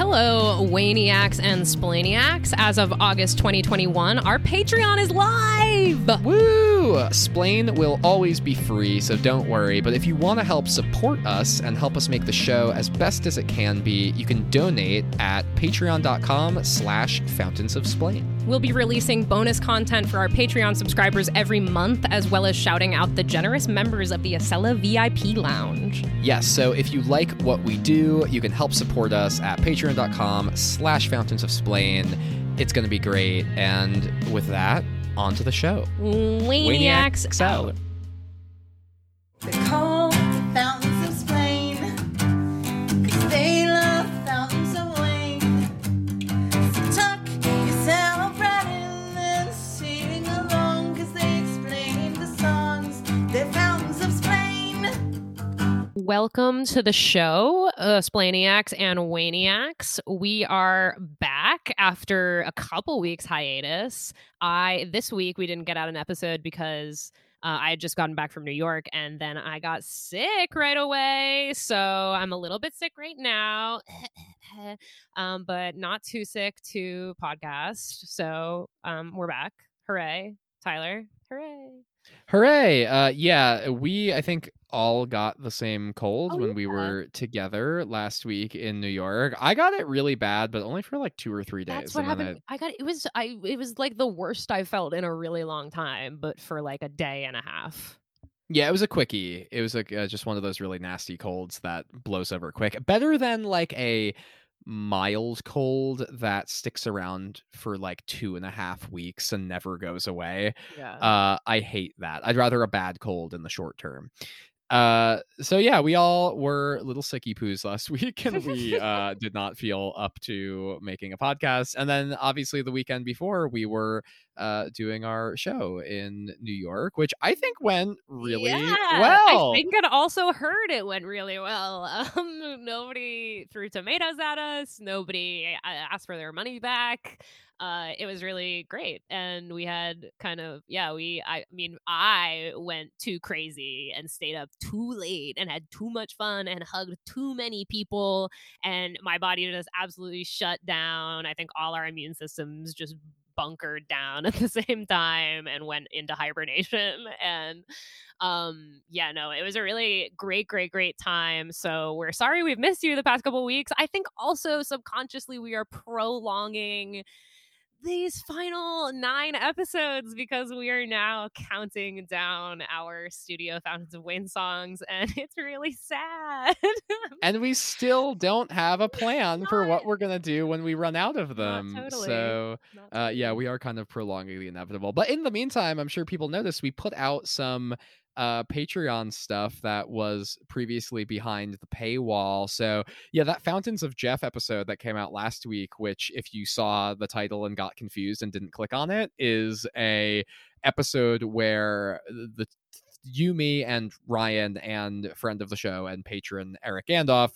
Hello, Waniacs and Splaniacs. As of August 2021, our Patreon is live! Woo! Splain will always be free, so don't worry. But if you want to help support us and help us make the show as best as it can be, you can donate at patreon.com slash fountains of splain. We'll be releasing bonus content for our Patreon subscribers every month, as well as shouting out the generous members of the Acela VIP Lounge. Yes, so if you like what we do, you can help support us at patreon.com slash fountains of splain. It's going to be great. And with that, on to the show. Waniacs, Waniacs out. out. Welcome to the show, uh, Splaniacs and Waniacs. We are back after a couple weeks hiatus. I this week we didn't get out an episode because uh, I had just gotten back from New York and then I got sick right away. So I'm a little bit sick right now, um, but not too sick to podcast. So um, we're back. Hooray, Tyler! Hooray! Hooray! Uh, yeah, we I think all got the same cold Oh, when we were together last week in New York. I got it really bad, but only for like two or three days. That's what happened. I got it was I it was like the worst I felt in a really long time, but for like a day and a half. Yeah, it was a quickie. It was like uh, just one of those really nasty colds that blows over quick. Better than like a mild cold that sticks around for like two and a half weeks and never goes away. Yeah. Uh, I hate that. I'd rather a bad cold in the short term. Uh, so yeah, we all were little sicky poos last week, and we uh, did not feel up to making a podcast. And then obviously the weekend before, we were uh, doing our show in New York, which I think went really yeah, well. I think it also heard it went really well. Um, nobody threw tomatoes at us. Nobody uh, asked for their money back. Uh, it was really great, and we had kind of yeah. We I mean I went too crazy and stayed up too late and had too much fun and hugged too many people, and my body just absolutely shut down. I think all our immune systems just bunkered down at the same time and went into hibernation. And um yeah no it was a really great great great time. So we're sorry we've missed you the past couple weeks. I think also subconsciously we are prolonging these final nine episodes because we are now counting down our studio fountains of wayne songs and it's really sad and we still don't have a plan for what we're gonna do when we run out of them. totally. So Not uh, yeah, we are kind of prolonging the inevitable. But in the meantime, I'm sure people noticed we put out some uh Patreon stuff that was previously behind the paywall. So yeah, that Fountains of Jeff episode that came out last week, which if you saw the title and got confused and didn't click on it, is a episode where the you, me, and Ryan and friend of the show and patron Eric Gandalf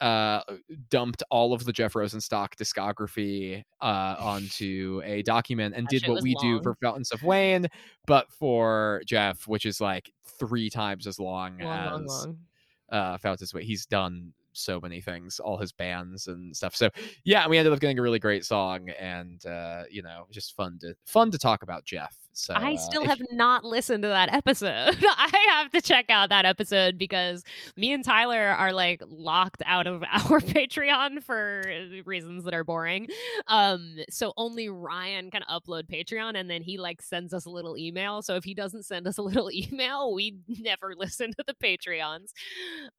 uh dumped all of the Jeff Rosenstock discography uh onto a document and That did what we do for Fountains of Wayne, but for Jeff, which is like three times as long, long as long long uh Fountains of Wayne. He's done so many things, all his bands and stuff. So yeah, we ended up getting a really great song and uh, you know, just fun to fun to talk about Jeff. So I uh, still have not listened to that episode. I have to check out that episode because me and Tyler are like locked out of our Patreon for reasons that are boring. Um, so only Ryan can upload Patreon and then he like sends us a little email. So if he doesn't send us a little email, we never listen to the Patreons.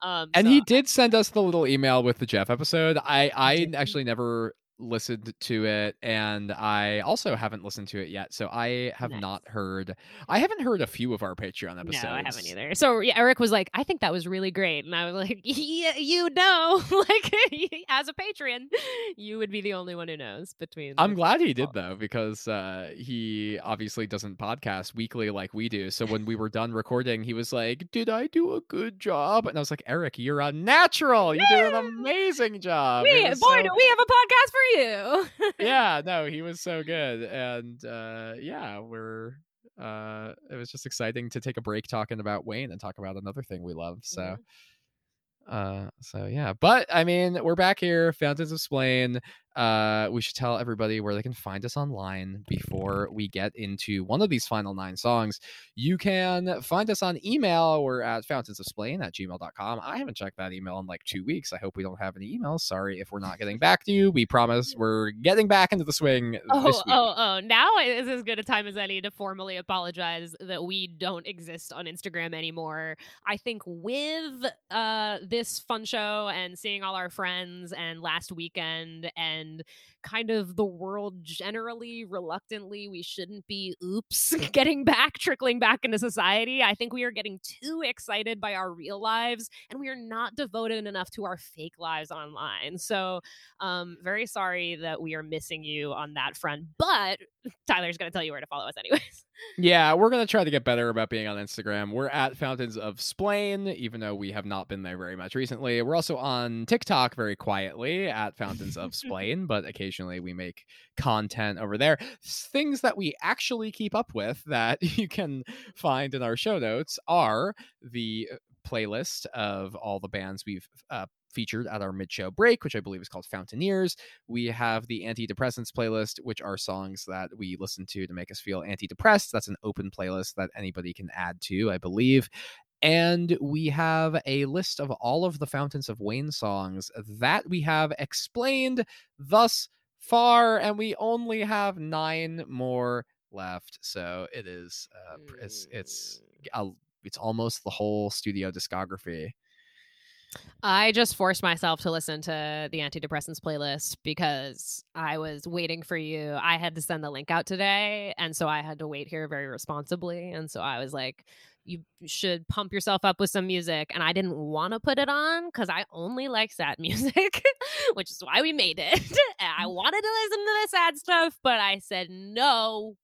Um, and so he did send us the little email with the Jeff episode. I I actually never listened to it and I also haven't listened to it yet. So I have Nice. not heard I haven't heard a few of our Patreon episodes. No, I haven't either. So yeah, Eric was like, "I think that was really great," and I was like, "Yeah, you know, like as a patron, you would be the only one who knows." Between, I'm glad he did though, because uh, he obviously doesn't podcast weekly like we do. So when we were done recording, he was like, "Did I do a good job?" And I was like, "Eric, you're a natural. You did an amazing job." We, boy, so- do we have a podcast for you. yeah, no, he was so good, and uh, yeah, we're. Uh, it was just exciting to take a break talking about Wayne and talk about another thing we love. So, Uh, so yeah, but I mean, we're back here, Fountains of Splain. Uh, we should tell everybody where they can find us online before we get into one of these final nine songs. You can find us on email. We're at fountains of splain at gmail.com. I haven't checked that email in like two weeks. I hope we don't have any emails. Sorry if we're not getting back to you. We promise we're getting back into the swing Oh, this week. oh, oh! Now is as good a time as any to formally apologize that we don't exist on Instagram anymore. I think with uh, this fun show and seeing all our friends and last weekend and and kind of the world generally reluctantly we shouldn't be oops getting back trickling back into society i think we are getting too excited by our real lives and we are not devoted enough to our fake lives online so um very sorry that we are missing you on that front but tyler's going to tell you where to follow us anyways Yeah, we're gonna try to get better about being on Instagram. We're at Fountains of Splain, even though we have not been there very much recently. We're also on TikTok very quietly at Fountains of Splain, but occasionally we make content over there. Things that we actually keep up with that you can find in our show notes are the uh, playlist of all the bands we've uh, featured at our mid-show break, which I believe is called Fountaineers. We have the antidepressants playlist, which are songs that we listen to to make us feel antidepressed. That's an open playlist that anybody can add to, I believe. And we have a list of all of the Fountains of Wayne songs that we have explained thus far, and we only have nine more left. So it is uh, it's it's a, it's almost the whole studio discography. I just forced myself to listen to the antidepressants playlist because I was waiting for you. I had to send the link out today, and so I had to wait here very responsibly. And so I was like, you should pump yourself up with some music. And I didn't want to put it on because I only like sad music, which is why we made it. I mm. wanted to listen to the sad stuff, but I said, no,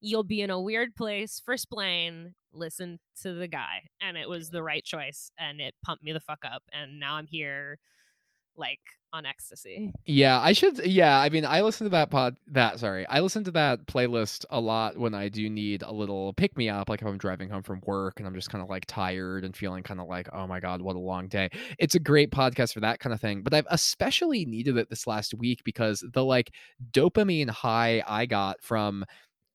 you'll be in a weird place for Splain. Listen to the guy. And it was the right choice. And it pumped me the fuck up. And now I'm here like on ecstasy. Yeah, I should. Yeah, I mean, I listen to that pod. That sorry, I listen to that playlist a lot when I do need a little pick me up, like if I'm driving home from work and I'm just kind of like tired and feeling kind of like, oh my god, what a long day. It's a great podcast for that kind of thing. But I've especially needed it this last week because the like dopamine high I got from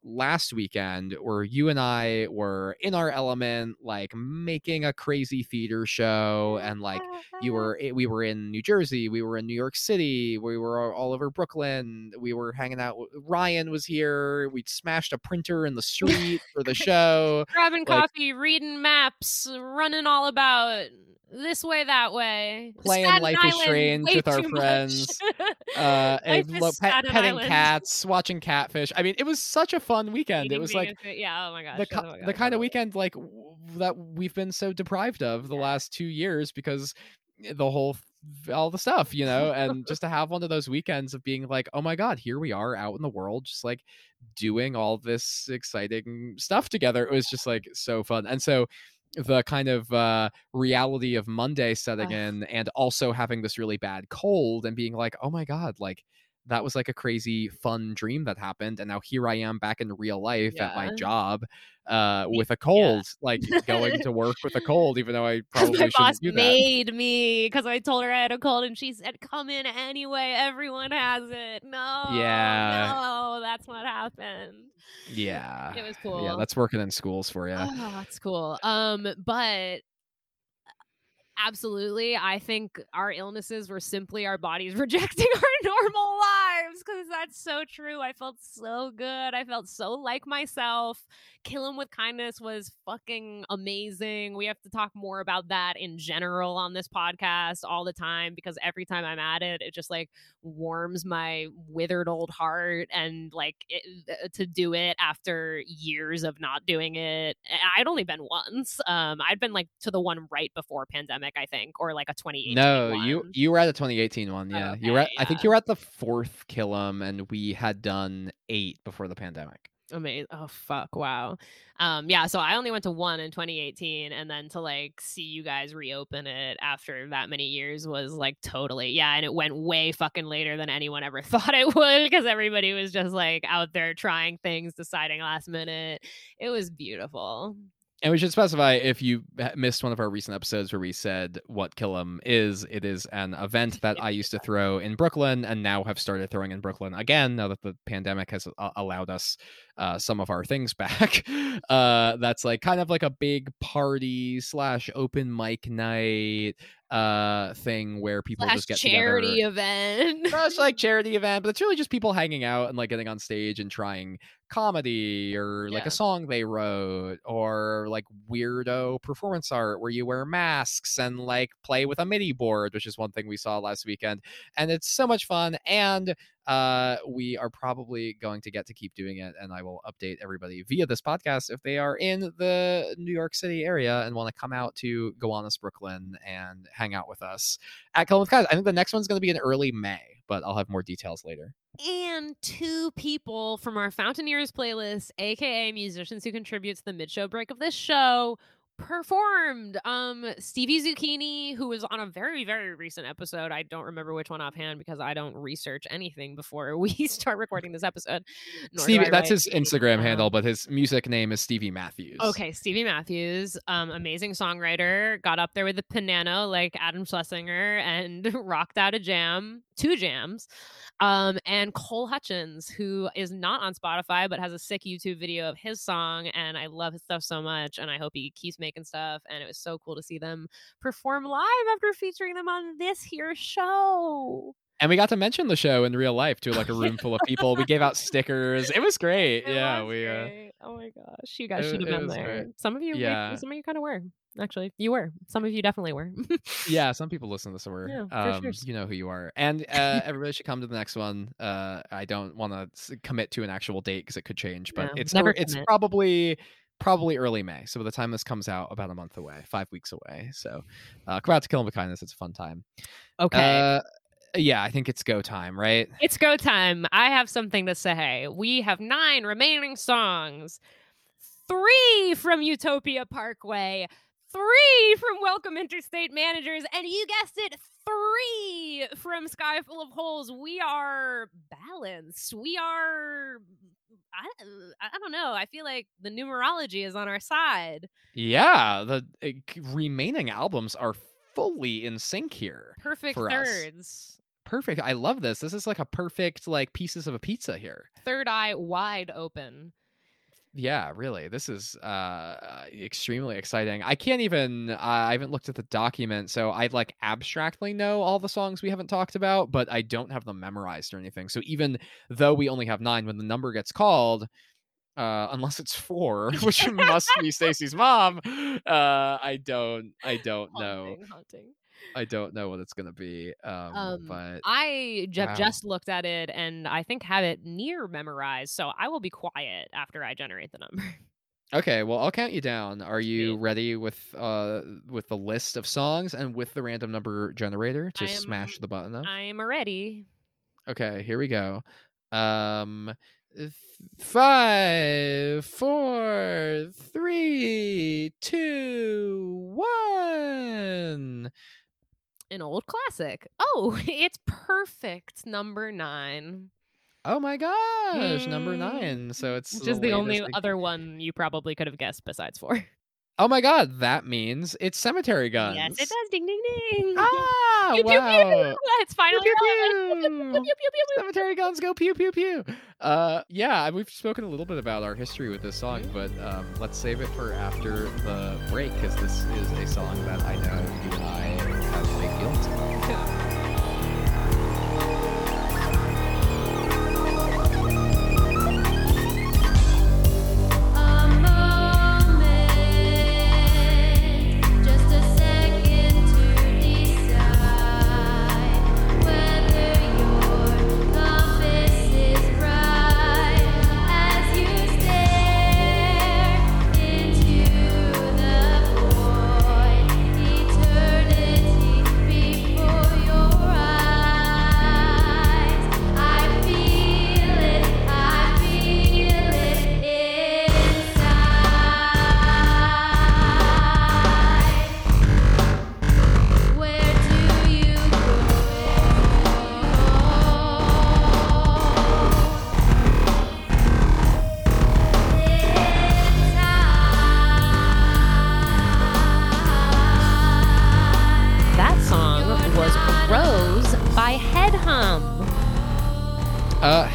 last weekend where you and I were in our element, like making a crazy theater show and like you were eh, we were in New Jersey, we were in New York City, we were all over Brooklyn, we were hanging out. Ryan was here. We smashed a printer in the street for the show. grabbing like- coffee, reading maps, running all about this way, that way. Playing Staten Life is Strange with our friends. Uh, and lo- pet- petting Island. cats, watching catfish. I mean, it was such a fun weekend. Eating it was like food. yeah, oh my gosh, the, shut ki- fuck the kind of weekend like w- that we've been so deprived of the Yeah. last two years because the whole all the stuff you know and just to have one of those weekends of being like oh my god here we are out in the world just like doing all this exciting stuff together it was just like so fun and so the kind of uh reality of monday setting in and also having this really bad cold and being like oh my god like that was like a crazy fun dream that happened and now here i am back in real life at my job uh with a cold like going to work with a cold even though i probably my boss shouldn't do that made me because I told her I had a cold and she said, "Come in anyway. Everyone has it." No, Yeah. no, that's what happened. yeah It was cool. yeah that's working in schools for you Oh, that's cool. Um, but absolutely, I think our illnesses were simply our bodies rejecting our normal lives because that's so true. I felt so good. I felt so like myself. Kill 'em with kindness was fucking amazing. We have to talk more about that in general on this podcast all the time because every time I'm at it, it just like warms my withered old heart and like it, uh, to do it after years of not doing it i'd only been once um i'd been like to the one right before pandemic i think or like a 2018 no you one. you were at the 2018 one yeah. You were at, Okay, i think you were at the fourth killum and we had done eight before the pandemic. Amazing oh fuck wow. Um yeah so i only went to one in 2018 and then to like see you guys reopen it after that many years was like totally yeah and it went way fucking later than anyone ever thought it would because everybody was just like out there trying things deciding last minute. It was beautiful And we should specify if you missed one of our recent episodes where we said what Killam is, it is an event that I used to throw in Brooklyn and now have started throwing in Brooklyn again now that the pandemic has uh, allowed us uh, some of our things back. Uh, that's like kind of like a big party slash open mic night uh thing where people Slash just get charity together. event. Much like charity event, but it's really just people hanging out and like getting on stage and trying comedy or like Yeah. a song they wrote or like weirdo performance art where you wear masks and like play with a MIDI board, which is one thing we saw last weekend. And it's so much fun. And uh we are probably going to get to keep doing it and i will update everybody via this podcast if they are in the new york city area and want to come out to gowanus brooklyn and hang out with us at Cullen with guys i think the next one's going to be in early may but i'll have more details later. And two people from our Fountaineers playlist, aka musicians who contribute to the mid-show break of this show, performed. Um, Stevie Zucchini, who was on a very, very recent episode. I don't remember which one offhand because I don't research anything before we start recording this episode. stevie that's his instagram handle but his music name is stevie matthews Okay, Stevie Matthews, um, amazing songwriter, got up there with the piano like Adam Schlesinger and rocked out a jam, two jams. Um, and Cole Hutchins, who is not on Spotify but has a sick YouTube video of his song, and I love his stuff so much, and I hope he keeps making stuff. And it was so cool to see them perform live after featuring them on this here show. and we got to mention the show in real life to like a room full of people we gave out stickers it was great It yeah was we uh oh my gosh, you guys should have been there. great. Some of you, Yeah. some of you kind of were. Actually, you were. Some of you definitely were. yeah some people listen to this word Yeah, um sure. you know who you are and uh everybody should come to the next one uh i don't want to commit to an actual date because it could change but No, it's never it's commit. probably probably early may so by the time this comes out about a month away five weeks away so uh come out to kill 'em with kindness it's a fun time okay. uh yeah i think it's go time right It's go time. I have something to say. We have nine remaining songs. Three from Utopia Parkway, three from Welcome Interstate Managers, and you guessed it, three from Sky Full of Holes. We are balanced. We are. I, I don't know. I feel like the numerology is on our side. yeah the uh, remaining albums are fully in sync here Perfect For us. thirds. perfect i love this this is like a perfect like pieces of a pizza here Third eye wide open. Yeah, really. This is uh extremely exciting. I can't even uh, I haven't looked at the document, so I like abstractly know all the songs we haven't talked about, but I don't have them memorized or anything. So even though we only have 9 when the number gets called, uh unless it's 4, which must be Stacy's mom, uh I don't I don't know. Haunting, haunting. I don't know what it's going to be. Um, Um, but I Wow. just looked at it and I think have it near memorized, so I will be quiet after I generate the number. Okay, well, I'll count you down. Are you ready with uh with the list of songs and with the random number generator to am- smash the button up? I am ready. Okay, here we go. Um five, four, three, two, one. An old classic. Oh, it's perfect. Number nine, Oh my gosh, number Mm, nine. So it's which is the only other one you probably could have guessed besides four. Oh my god, that means it's Cemetery Guns. Yes, it does. Ding, ding, ding. Ah, Pew, pew, pew. wow. It's finally pew, Pew, pew. pew, pew, pew, pew. Cemetery guns go pew pew pew. Uh, yeah, we've spoken a little bit about our history with this song, but um, let's save it for after the break because this is a song that I know you and I have big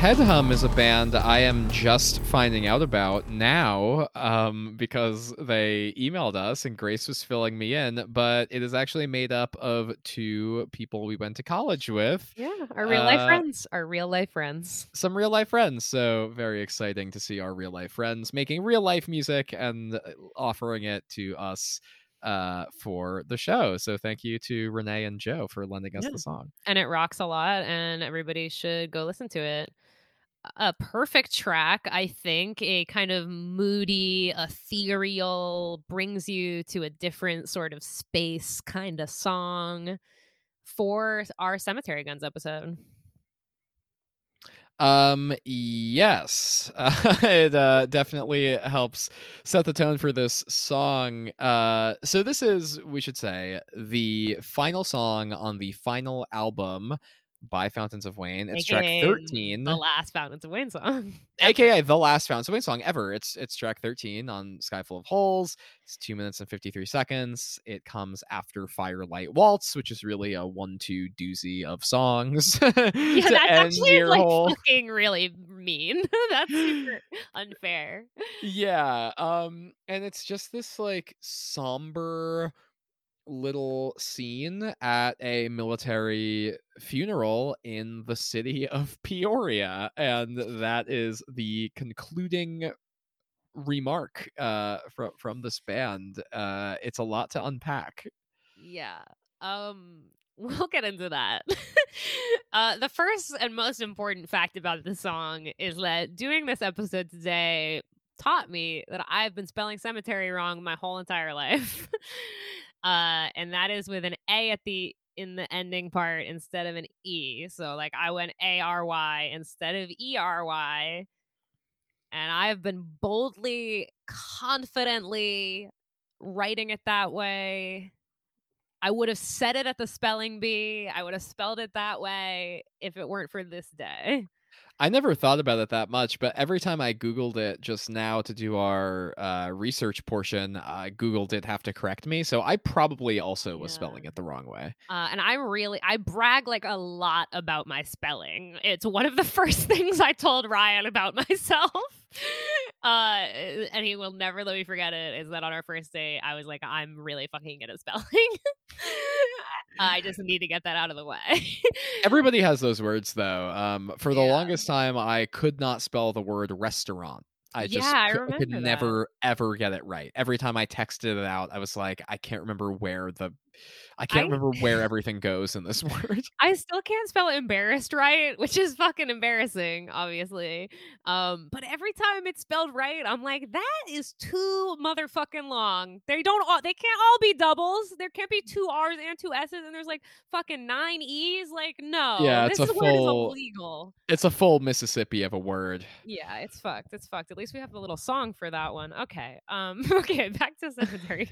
Headhum is a band I am just finding out about now um, because they emailed us and Grace was filling me in, but it is actually made up of two people we went to college with, Yeah, our real life Uh, friends. Our real life friends. some real life friends. So, very exciting to see our real life friends making real life music and uh, offering it to us uh, for the show. So, thank you to Renee and Joe for lending us Yeah. the song. and it rocks a lot and everybody should go listen to it a perfect track i think. A kind of moody ethereal brings you to a different sort of space kind of song for our cemetery guns episode. Um, yes, uh, it uh, definitely helps set the tone for this song. Uh, so this is, we should say, the final song on the final album by Fountains of Wayne. It's track thirteen, the last fountains of wayne song aka the last Fountains of Wayne song ever. It's it's track thirteen on Sky Full of Holes. It's two minutes and fifty three seconds. It comes after Firelight Waltz, which is really a one-two doozy of songs. yeah that's actually like whole- fucking really mean that's super unfair yeah um and it's just this like somber little scene at a military funeral in the city of Peoria and that is the concluding remark uh from from this band uh it's a lot to unpack Yeah. Um we'll get into that. uh the first and most important fact about this song is that doing this episode today taught me that I've been spelling cemetery wrong my whole entire life. Uh and that is with an A at the in the ending part instead of an E. So like I went A R Y instead of E R Y. And I've been boldly, confidently writing it that way. I would have said it at the spelling bee. I would have spelled it that way if it weren't for this day. I never thought about it that much, but every time I Googled it just now to do our uh, research portion, uh, Google did have to correct me. So I probably also was Yeah. spelling it the wrong way. Uh, and I really, I brag like a lot about my spelling. It's one of the first things I told Ryan about myself. Uh, and he will never let me forget it. Is that on our first day, I was like, I'm really fucking good at spelling. I just need to get that out of the way. Everybody has those words though. Um, for the Yeah. Longest time, I could not spell the word restaurant. I just Yeah, I cou- could that. never ever get it right. Every time I texted it out, I was like, I can't remember where the, I can't I- remember where everything goes in this word. I still can't spell embarrassed right, which is fucking embarrassing, obviously. Um, but every time it's spelled right, I'm like, that is too motherfucking long. They don't all they can't all be doubles. There can't be two R's and two S's, and there's like fucking nine E's. Like, no. Yeah, this it's a is word is full- illegal. It's a full Mississippi of a word. Yeah, it's fucked. It's fucked. At least we have a little song for that one. Okay. Um, okay, back to cemetery.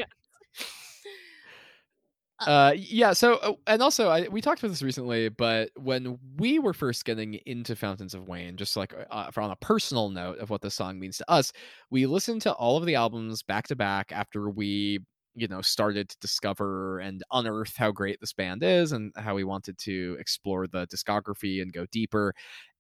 Uh, yeah. So, uh, and also, I, we talked about this recently, but when we were first getting into Fountains of Wayne, just like uh, for on a personal note of what the song means to us, we listened to all of the albums back to back after we, you know, started to discover and unearth how great this band is and how we wanted to explore the discography and go deeper.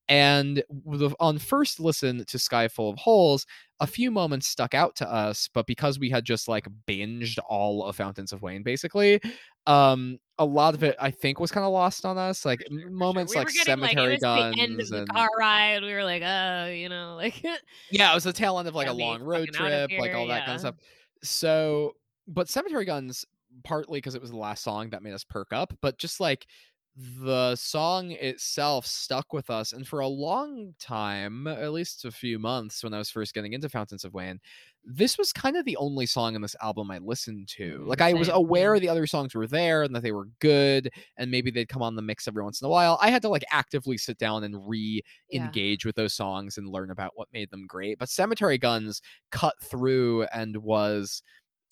And the, on first listen to Sky Full of Holes, a few moments stuck out to us, but because we had just like binged all of Fountains of Wayne, basically, um, a lot of it I think was kind of lost on us. Like moments we like getting like cemetery it was guns the end of the and car ride. We were like, uh, you know, like yeah, it was the tail end of like a long road fucking out of trip, like all that kind of stuff. So, but cemetery guns partly because it was the last song that made us perk up, but just like the song itself stuck with us and for a long time at least a few months when i was first getting into fountains of wayne this was kind of the only song in this album i listened to. Mm, like i was aware the other songs were there and that they were good and maybe they'd come on the mix every once in a while. I had to like actively sit down and re Yeah. with those songs and learn about what made them great but cemetery guns cut through and was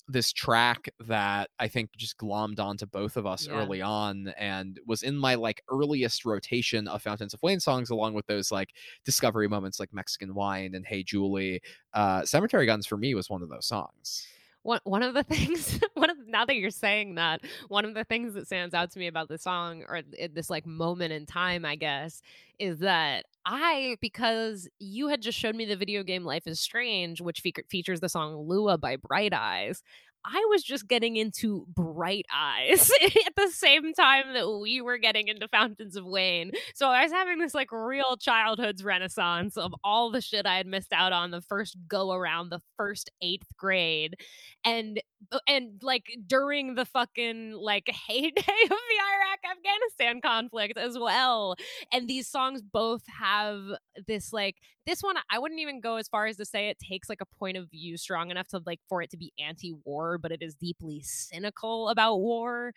this track that I think just glommed onto both of us Yeah. early on and was in my like earliest rotation of Fountains of Wayne songs, along with those like discovery moments like Mexican Wine and Hey Julie. Uh, Cemetery Guns for me was one of those songs. one one of the things one of now that you're saying that, one of the things that stands out to me about the song or this like moment in time, I guess, is that I because you had just showed me the video game Life is Strange, which fe- features the song Lua by Bright Eyes. I was just getting into Bright Eyes at the same time that we were getting into Fountains of Wayne. So I was having this like real childhood's renaissance of all the shit I had missed out on the first go around, the first eighth grade. And uh, and like during the fucking like heyday of the Iraq Afghanistan conflict as well. And these songs both have this like this one I wouldn't even go as far as to say it takes like a point of view strong enough to like for it to be anti-war, but it is deeply cynical about war.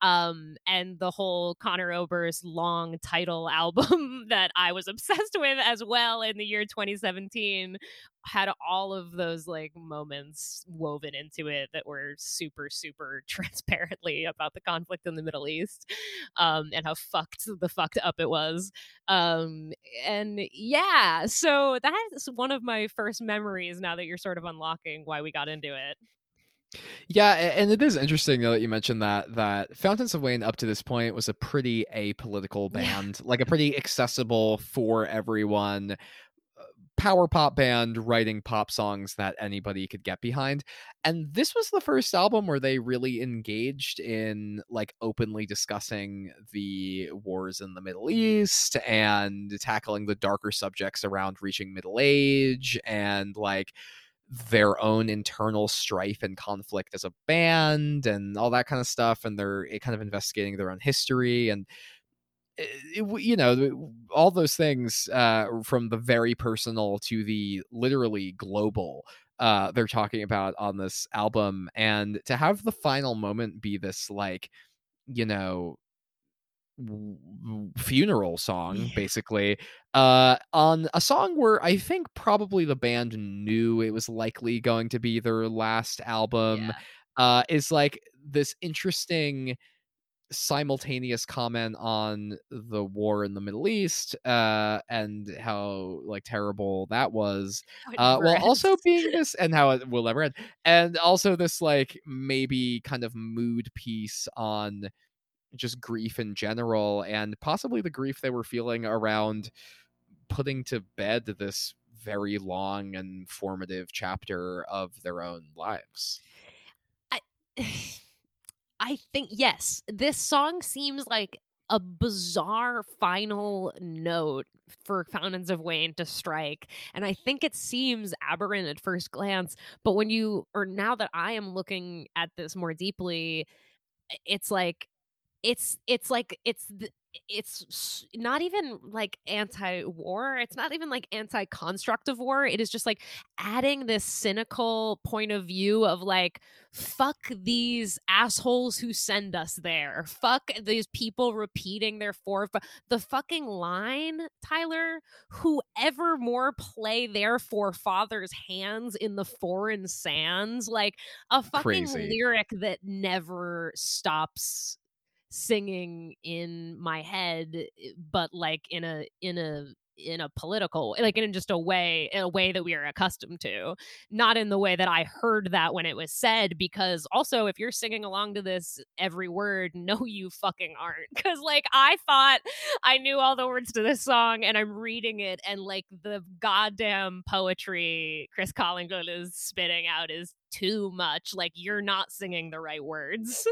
Um and the whole Conor Oberst long title album that I was obsessed with as well in the year 2017 had all of those like moments woven into it that were super super transparently about the conflict in the middle east um and how fucked the fucked up it was um and yeah so that's one of my first memories now that you're sort of unlocking why we got into it Yeah, and it is interesting though that you mentioned that that Fountains of Wayne up to this point was a pretty apolitical Yeah. band, like a pretty accessible for everyone power pop band writing pop songs that anybody could get behind. And this was the first album where they really engaged in like openly discussing the wars in the Middle East and tackling the darker subjects around reaching middle age and like their own internal strife and conflict as a band and all that kind of stuff and they're eh, kind of investigating their own history and it, w- you know all those things uh, from the very personal to the literally global uh, they're talking about on this album and to have the final moment be this like you know funeral song Yeah. basically uh on a song where i think probably the band knew it was likely going to be their last album Yeah. uh is like this interesting simultaneous comment on the war in the middle east uh and how like terrible that was uh while also being this and how it will never end and also this like maybe kind of mood piece on just grief in general and possibly the grief they were feeling around putting to bed this very long and formative chapter of their own lives. I think yes, this song seems like a bizarre final note for Fountains of Wayne to strike. And I think it seems aberrant at first glance, but when you or now that I am looking at this more deeply, it's like it's it's like it's it's not even like anti-war it's not even like anti-constructive war it is just like adding this cynical point of view of like fuck these assholes who send us there fuck these people repeating their fore the fucking line tyler whoever more play their forefathers hands in the foreign sands like a fucking Crazy. lyric that never stops singing in my head eh, but like in a in a in a political like in just a way in a way that we are accustomed to not in the way that i heard that when it was said because also if you're singing along to this every word no you fucking aren't because like i thought i knew all the words to this song and i'm reading it and like the goddamn poetry chris collingwood is spitting out is too much like you're not singing the right words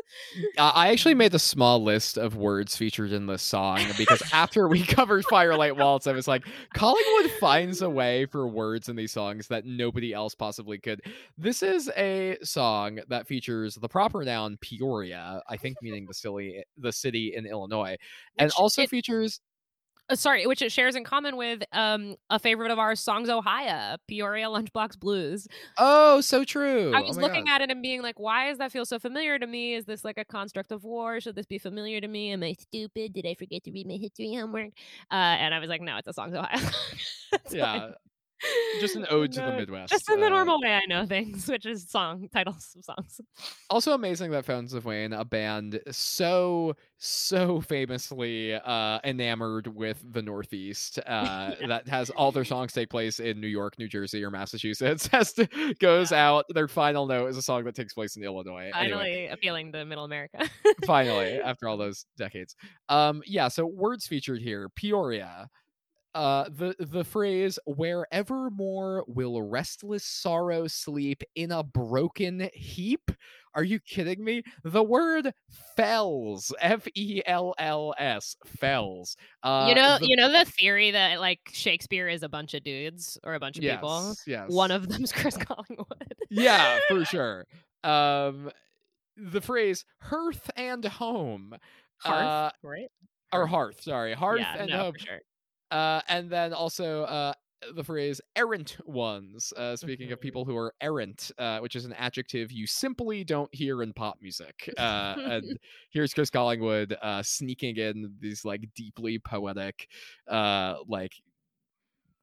Uh, I actually made a small list of words featured in this song because after we covered Firelight Waltz, I was like, Collingwood finds a way for words in these songs that nobody else possibly could. This is a song that features the proper noun Peoria, I think meaning the city, the city in Illinois, and also it- features uh, sorry, which it shares in common with um a favorite of ours, Songs Ohia, Peoria Lunchbox Blues. oh, so true. I Oh was my looking God. at it and being like, why does that feel so familiar to me? Is this like a construct of war? Should this be familiar to me? Am I stupid? Did I forget to read my history homework? Uh, and I was like, no, it's a Songs Ohia. Yeah. Just an ode to the Midwest. Just in the uh, normal way I know things, which is song titles of songs. also amazing that Fountains of Wayne, a band so so famously uh enamored with the Northeast, uh that has all their songs take place in New York, New Jersey, or Massachusetts, has to goes out. Their final note is a song that takes place in Illinois. Finally Anyway, appealing to middle America. finally, after all those decades. Um, yeah, so words featured here, Peoria. Uh, the the phrase "wherevermore will restless sorrow sleep in a broken heap." Are you kidding me? The word "fells," F E L L S, fells. Uh, you know, the- you know the theory that like Shakespeare is a bunch of dudes or a bunch of yes, people. yes, One of them's Chris Collingwood. yeah, for sure. Um, the phrase "hearth and home." Hearth, uh, right? or hearth, sorry, hearth yeah, and no, home. sure. Uh, and then also uh, the phrase errant ones, uh, speaking of Mhm. people who are errant, uh, which is an adjective you simply don't hear in pop music. Uh, and here's Chris Collingwood uh, sneaking in these like deeply poetic, uh, like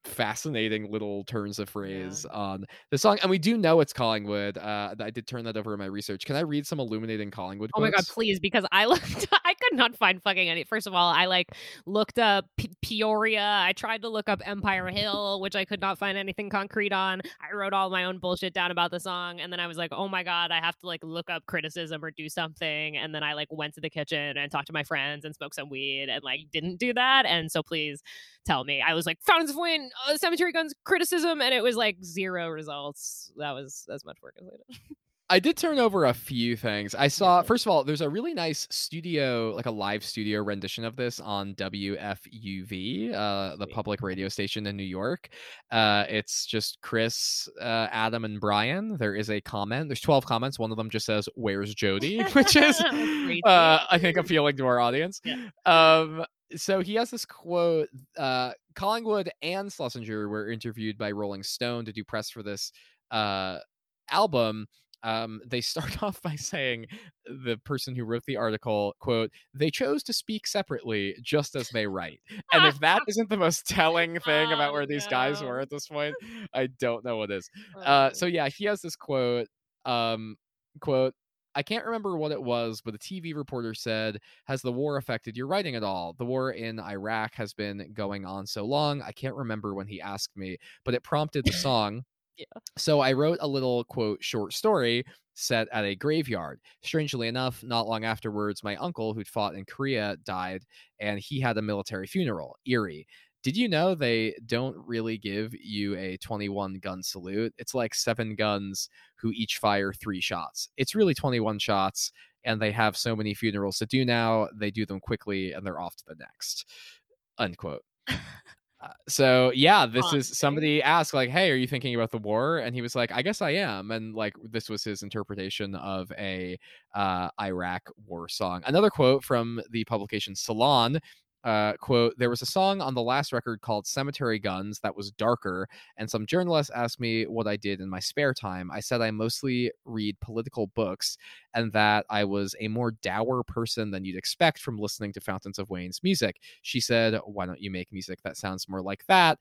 fascinating little turns of phrase on the song. And we do know it's Collingwood. Uh, I did turn that over in my research. Can I read some illuminating Collingwood Oh my god, please! Because I looked, I could not find fucking any. First of all, I like looked up P- Peoria. I tried to look up Empire Hill, which I could not find anything concrete on. I wrote all my own bullshit down about the song, and then I was like, oh my god, I have to like look up criticism or do something. And then I like went to the kitchen and talked to my friends and smoked some weed and like didn't do that. And so please tell me. I was like, Fountains of Wayne, uh, Cemetery Guns criticism, and it was like zero results. That was as much work as I did. I did turn over a few things. I saw, first of all, there's a really nice studio, like a live studio rendition of this on WFUV, uh, the public radio station in New York. Uh, it's just Chris, uh, Adam, and Brian. There is a comment. There's 12 comments. One of them just says, Where's Jody? Which is, uh. I think, appealing to our audience. Yeah. Um, so he has this quote. Uh, Collingwood and Schlesinger were interviewed by Rolling Stone to do press for this uh, album. Um, they start off by saying the person who wrote the article, quote, they chose to speak separately just as they write. And if that isn't the most telling thing about Oh, where these guys were at this point, I don't know what is. Uh, so yeah, he has this quote. Um, quote. I can't remember what it was, but a TV reporter said, "Has the war affected your writing at all? The war in Iraq has been going on so long. I can't remember when he asked me, but it prompted the song. Yeah. So I wrote a little quote short story set at a graveyard. Strangely enough, not long afterwards, my uncle who'd fought in Korea died, and he had a military funeral. Eerie. Did you know they don't really give you a 21 gun salute? It's like seven guns who each fire three shots. It's really 21 shots, and they have so many funerals to do now. They do them quickly, and they're off to the next. Unquote. Uh, so yeah, this is somebody asked like, "Hey, are you thinking about the war?" And he was like, "I guess I am." And like, this was his interpretation of a uh, Iraq war song. Another quote from the publication Salon. Uh, quote, there was a song on the last record called Cemetery Guns that was darker, and some journalists asked me what I did in my spare time. I said I mostly read political books and that I was a more dour person than you'd expect from listening to Fountains of Wayne's music. She said, Why don't you make music that sounds more like that?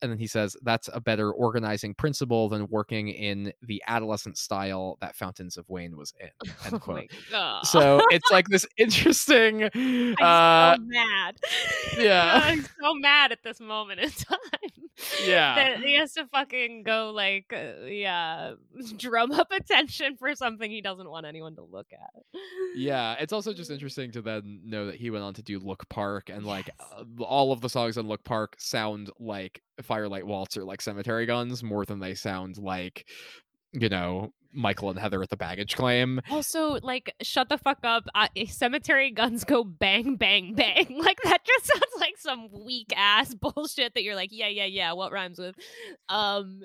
And then he says, That's a better organizing principle than working in the adolescent style that Fountains of Wayne was in. End Oh quote. So it's like this interesting. I'm Uh, so mad. yeah. I'm so mad at this moment in time. Yeah. That he has to fucking go like, uh, yeah, drum up attention for something he doesn't want anyone to look at. yeah, it's also just interesting to then know that he went on to do Look Park, and like Yes. uh, all of the songs on Look Park sound like Firelight Waltz or like Cemetery Guns more than they sound like, you know, Michael and Heather at the baggage claim. Also, like, shut the fuck up. Uh, cemetery guns go bang, bang, bang. Like, that just sounds like some weak ass bullshit that you're like, yeah, yeah, yeah, what rhymes with? Um,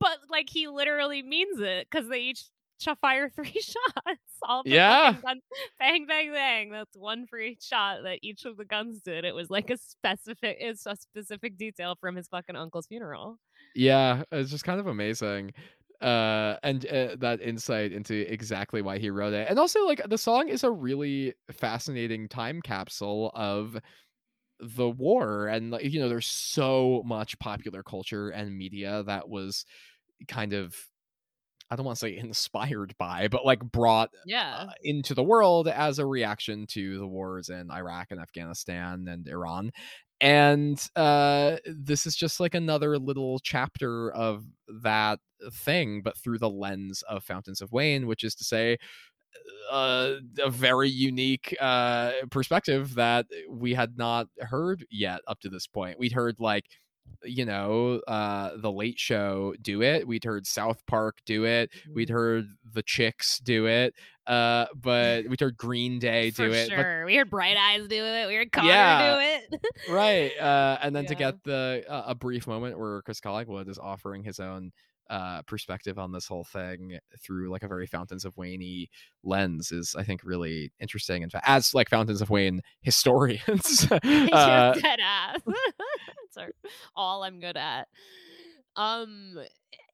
but like, he literally means it because they each sh- fire three shots. All the Yeah. guns, bang, bang, bang. That's one for each shot that each of the guns did. It was like a specific, it's a specific detail from his fucking uncle's funeral. Yeah, it's just kind of amazing. Uh and uh, that insight into exactly why he wrote it. And also like the song is a really fascinating time capsule of the war and like, you know there's so much popular culture and media that was kind of i don't want to say inspired by but like brought Yeah. uh, into the world as a reaction to the wars in Iraq and Afghanistan and Iran. And uh, this is just like another little chapter of that thing, but through the lens of Fountains of Wayne, which is to say, uh, a very unique uh, perspective that we had not heard yet up to this point. We'd heard like you know uh the late show do it we'd heard south park do it we'd heard the chicks do it uh but we'd heard green day For do it but sure. we heard Bright Eyes do it. We heard Conor Yeah. do it. right uh and then to get the uh, a brief moment where chris collingwood is offering his own uh perspective on this whole thing through like a very fountains of wayne lens is i think really interesting and as like fountains of wayne historians uh, dead ass. That's all I'm good at. Um,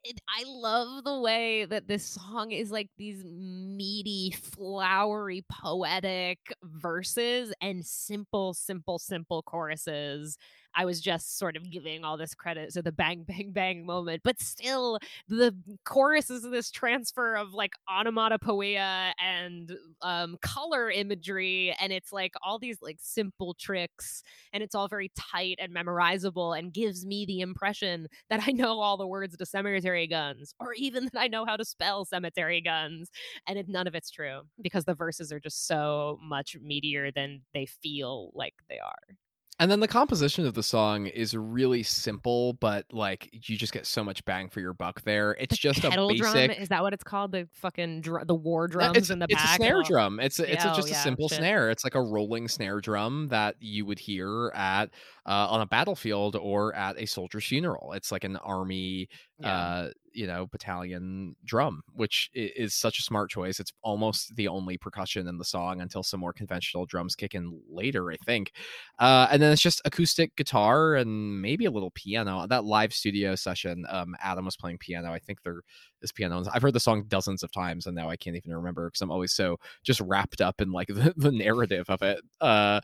it, I love the way that this song is like these meaty, flowery, poetic verses and simple, simple, simple choruses. I was just sort of giving all this credit to the bang, bang, bang moment, but still, the chorus is this transfer of like onomatopoeia and um, color imagery, and it's like all these like simple tricks, and it's all very tight and memorizable, and gives me the impression that I know all the words to cemetery guns, or even that I know how to spell cemetery guns, and it, none of it's true because the verses are just so much meatier than they feel like they are. And then the composition of the song is really simple, but like you just get so much bang for your buck there. It's just a basic. drum is that what it's called? The fucking dr- the war No, drums it's, in the it's back. a snare Oh. drum. It's a, it's a, just oh, a simple shit. snare. It's like a rolling snare drum that you would hear at uh, on a battlefield or at a soldier's funeral. It's like an army, Yeah. uh, you know, battalion drum, which is such a smart choice. It's almost the only percussion in the song until some more conventional drums kick in later, I think. Uh, and then it's just acoustic guitar and maybe a little piano. That live studio session, um, Adam was playing piano. I think there is piano. I've heard the song dozens of times, and now I can't even remember because I'm always so just wrapped up in like the, the narrative of it. Uh,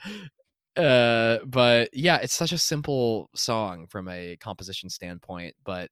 uh, but yeah, it's such a simple song from a composition standpoint, but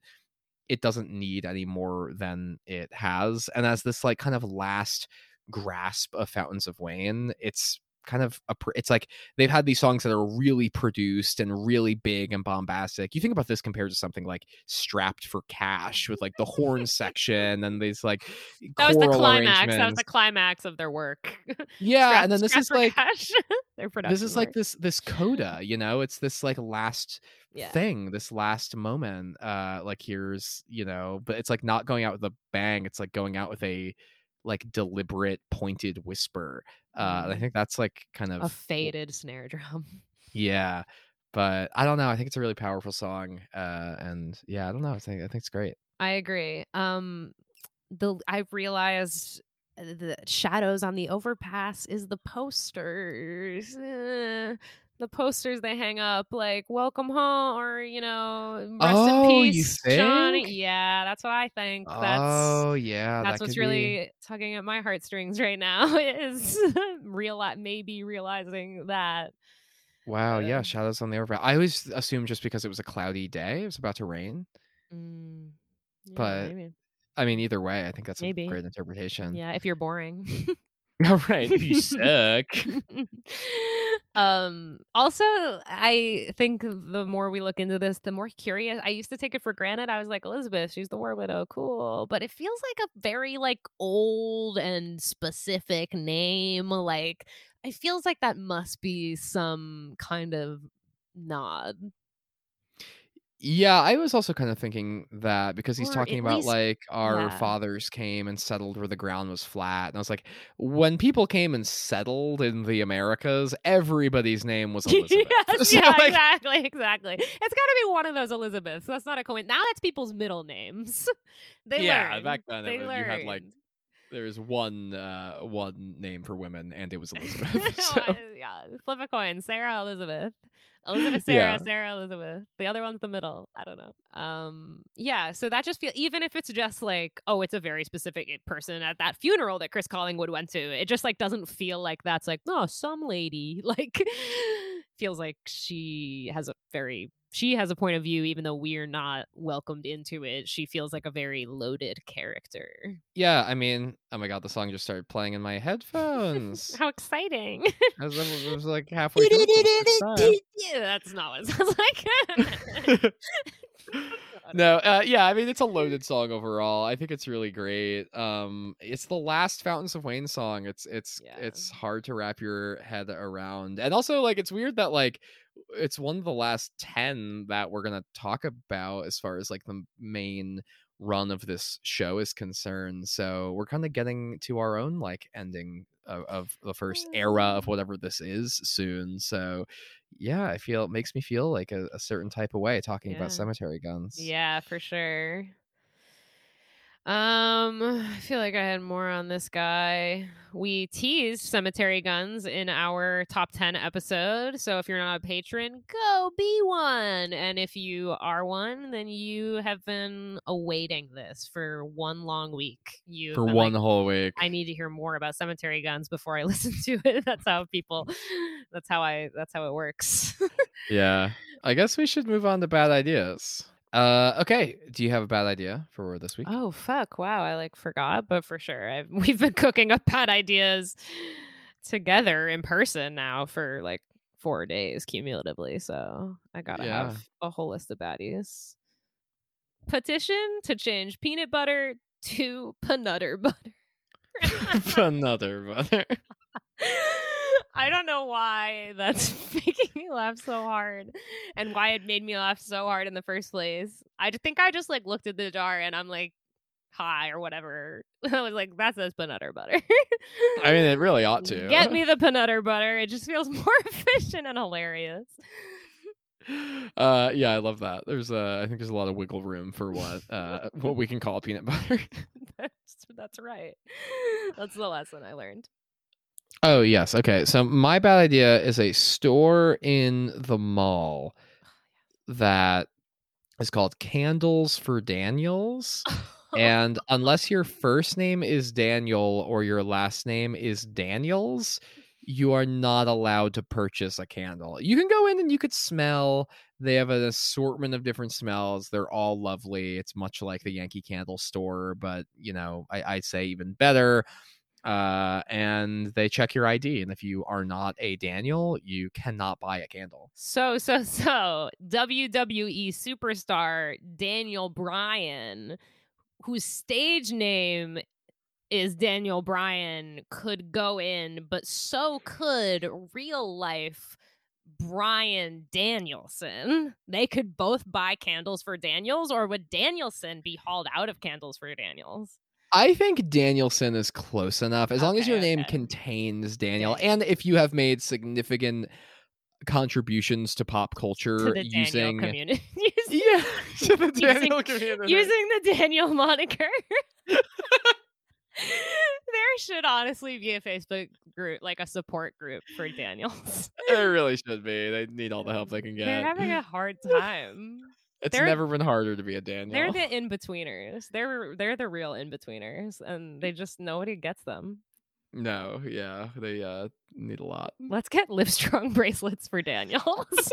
it doesn't need any more than it has. And as this like kind of last grasp of Fountains of Wayne, it's kind of a it's like they've had these songs that are really produced and really big and bombastic. You think about this compared to something like Strapped for Cash with like the horn section and these like that was the climax. That was the climax of their work. yeah, Scrap- and then this is like their production. this is like this this coda, you know, it's this like last Yeah. thing, this last moment. Uh like here's, you know, but it's like not going out with a bang, it's like going out with a like deliberate pointed whisper. Uh I Mm. think that's like kind of a faded snare drum. Yeah. But I don't know. I think it's a really powerful song. Uh and yeah, I don't know. I think I think it's great. I agree. Um, the I've realized uh, the shadows on the overpass is the posters. The posters they hang up like "Welcome home" or you know "Rest Oh, in peace, Johnny." Yeah, that's what I think. That's oh yeah. that's that what's could be- really tugging at my heartstrings right now is real maybe realizing that Wow, yeah, uh, shadows on the overpass. I always assumed just because it was a cloudy day, it was about to rain. mm, yeah, But maybe. I mean, either way, I think that's Maybe. a great interpretation. yeah, if you're boring. All right, you suck. um also i think the more we look into this the more curious i used to take it for granted i was like elizabeth she's the war widow cool but it feels like a very like old and specific name like it feels like that must be some kind of nod Yeah, I was also kind of thinking that because he's Or talking about least- like our yeah. fathers came and settled where the ground was flat. And I was like, when people came and settled in the Americas, everybody's name was Elizabeth. yes, So, yeah, like, exactly, exactly. It's got to be one of those Elizabeths. That's not a coincidence. Now that's people's middle names. they yeah, learned. back then they it was, you had like learned. there was one uh one name for women and it was Elizabeth. so, yeah, flip a coin. Sarah Elizabeth. Elizabeth Sarah, Yeah. Sarah Elizabeth. The other one's the middle. I don't know. Um yeah, so that just feel even if it's just like, oh, it's a very specific person at that funeral that Chris Collingwood went to, it just like doesn't feel like that's like, oh, some lady. Like feels like she has a very she has a point of view even though we're not welcomed into it she feels like a very loaded character Yeah, I mean, oh my god, the song just started playing in my headphones. how exciting I was, I was like halfway through. it for the first yeah that's not what it sounds like no, uh, yeah, I mean it's a loaded song overall. I think it's really great. Um, it's the last Fountains of Wayne song. It's it's Yeah. it's hard to wrap your head around, and also like it's weird that like it's one of the last ten that we're gonna talk about as far as like the main run of this show is concerned. So we're kind of getting to our own like ending of, of the first era of whatever this is soon. So yeah, I feel it makes me feel like a, a certain type of way talking Yeah. about cemetery guns. Yeah, for sure. Um, I feel like I had more on this guy. We teased cemetery guns in our top 10 episode. So if you're not a patron, go be one. And if you are one, then you have been awaiting this for one long week. You for one whole week. I need to hear more about cemetery guns before I listen to it. That's how people that's how I that's how it works. yeah. I guess we should move on to bad ideas. Uh okay. Do you have a bad idea for this week? Oh fuck! Wow, I like forgot, but for sure, I've we've been cooking up bad ideas together in person now for like four days cumulatively. So I gotta Yeah. have a whole list of baddies. Petition to change peanut butter to peanutter butter. Another brother. I don't know why that's making me laugh so hard and why it made me laugh so hard in the first place. I think I just like looked at the jar and I'm like, hi or whatever. I was like, that says peanut butter. I mean, it really ought to. Get me the peanut butter. It just feels more efficient and hilarious. Uh, yeah, I love that. There's, uh, I think there's a lot of wiggle room for what, uh, what we can call peanut butter. that's, that's right. That's the lesson I learned. Oh yes, okay. So my bad idea is a store in the mall that is called Candles for Daniels. And unless your first name is Daniel or your last name is Daniels, you are not allowed to purchase a candle. You can go in and you could smell. They have an assortment of different smells. They're all lovely. It's much like the Yankee Candle store, but you know, I, I'd say even better. Uh, and they check your ID, and if you are not a Daniel, you cannot buy a candle. So, so, so, WWE superstar Daniel Bryan, whose stage name is Daniel Bryan, could go in, but so could real life Bryan Danielson. They could both buy candles for Daniels, or would Danielson be hauled out of candles for Daniels? I think Danielson is close enough as long as Okay, your name okay. contains Daniel, and if you have made significant contributions to pop culture To the using community. yeah to the Using- Daniel community. using the Daniel moniker. there should honestly be a Facebook group, like a support group for Daniels. it really should be. They need all the help they can get. They're having a hard time. It's never been harder to be a Daniel. They're the in betweeners. They're they're the real in betweeners, and they just nobody gets them. no, yeah, they uh need a lot. Let's get Livestrong bracelets for Daniels.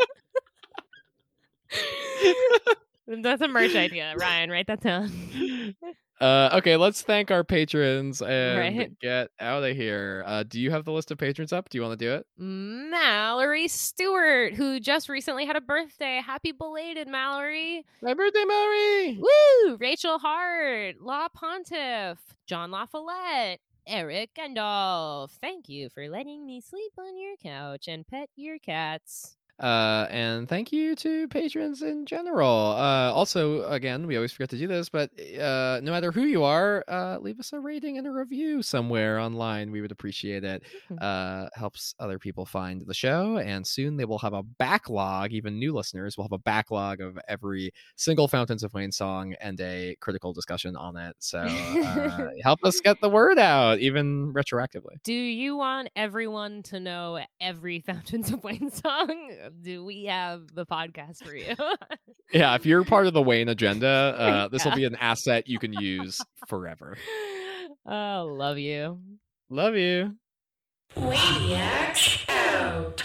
That's a merch idea, Ryan. Write that down. Uh, okay, let's thank our patrons and Right. get out of here. Uh, do you have the list of patrons up? Do you want to do it? Mallory Stewart, who just recently had a birthday. Happy belated, Mallory. My birthday, Mary. Woo! Rachel Hart, La Pontiff, John La Follette, Eric Gandalf. Thank you for letting me sleep on your couch and pet your cats. Uh, and thank you to patrons in general. Uh, also, again, we always forget to do this, but uh, no matter who you are, uh, leave us a rating and a review somewhere online. We would appreciate it. Mhm. Uh, helps other people find the show, and soon they will have a backlog. Even new listeners will have a backlog of every single Fountains of Wayne song and a critical discussion on it. So uh, help us get the word out, even retroactively. Do you want everyone to know every Fountains of Wayne song? Do we have the podcast for you? Yeah, if you're part of the Wayne agenda, uh, this will Yeah. be an asset you can use forever. oh, love you. Love you. Waniacs out.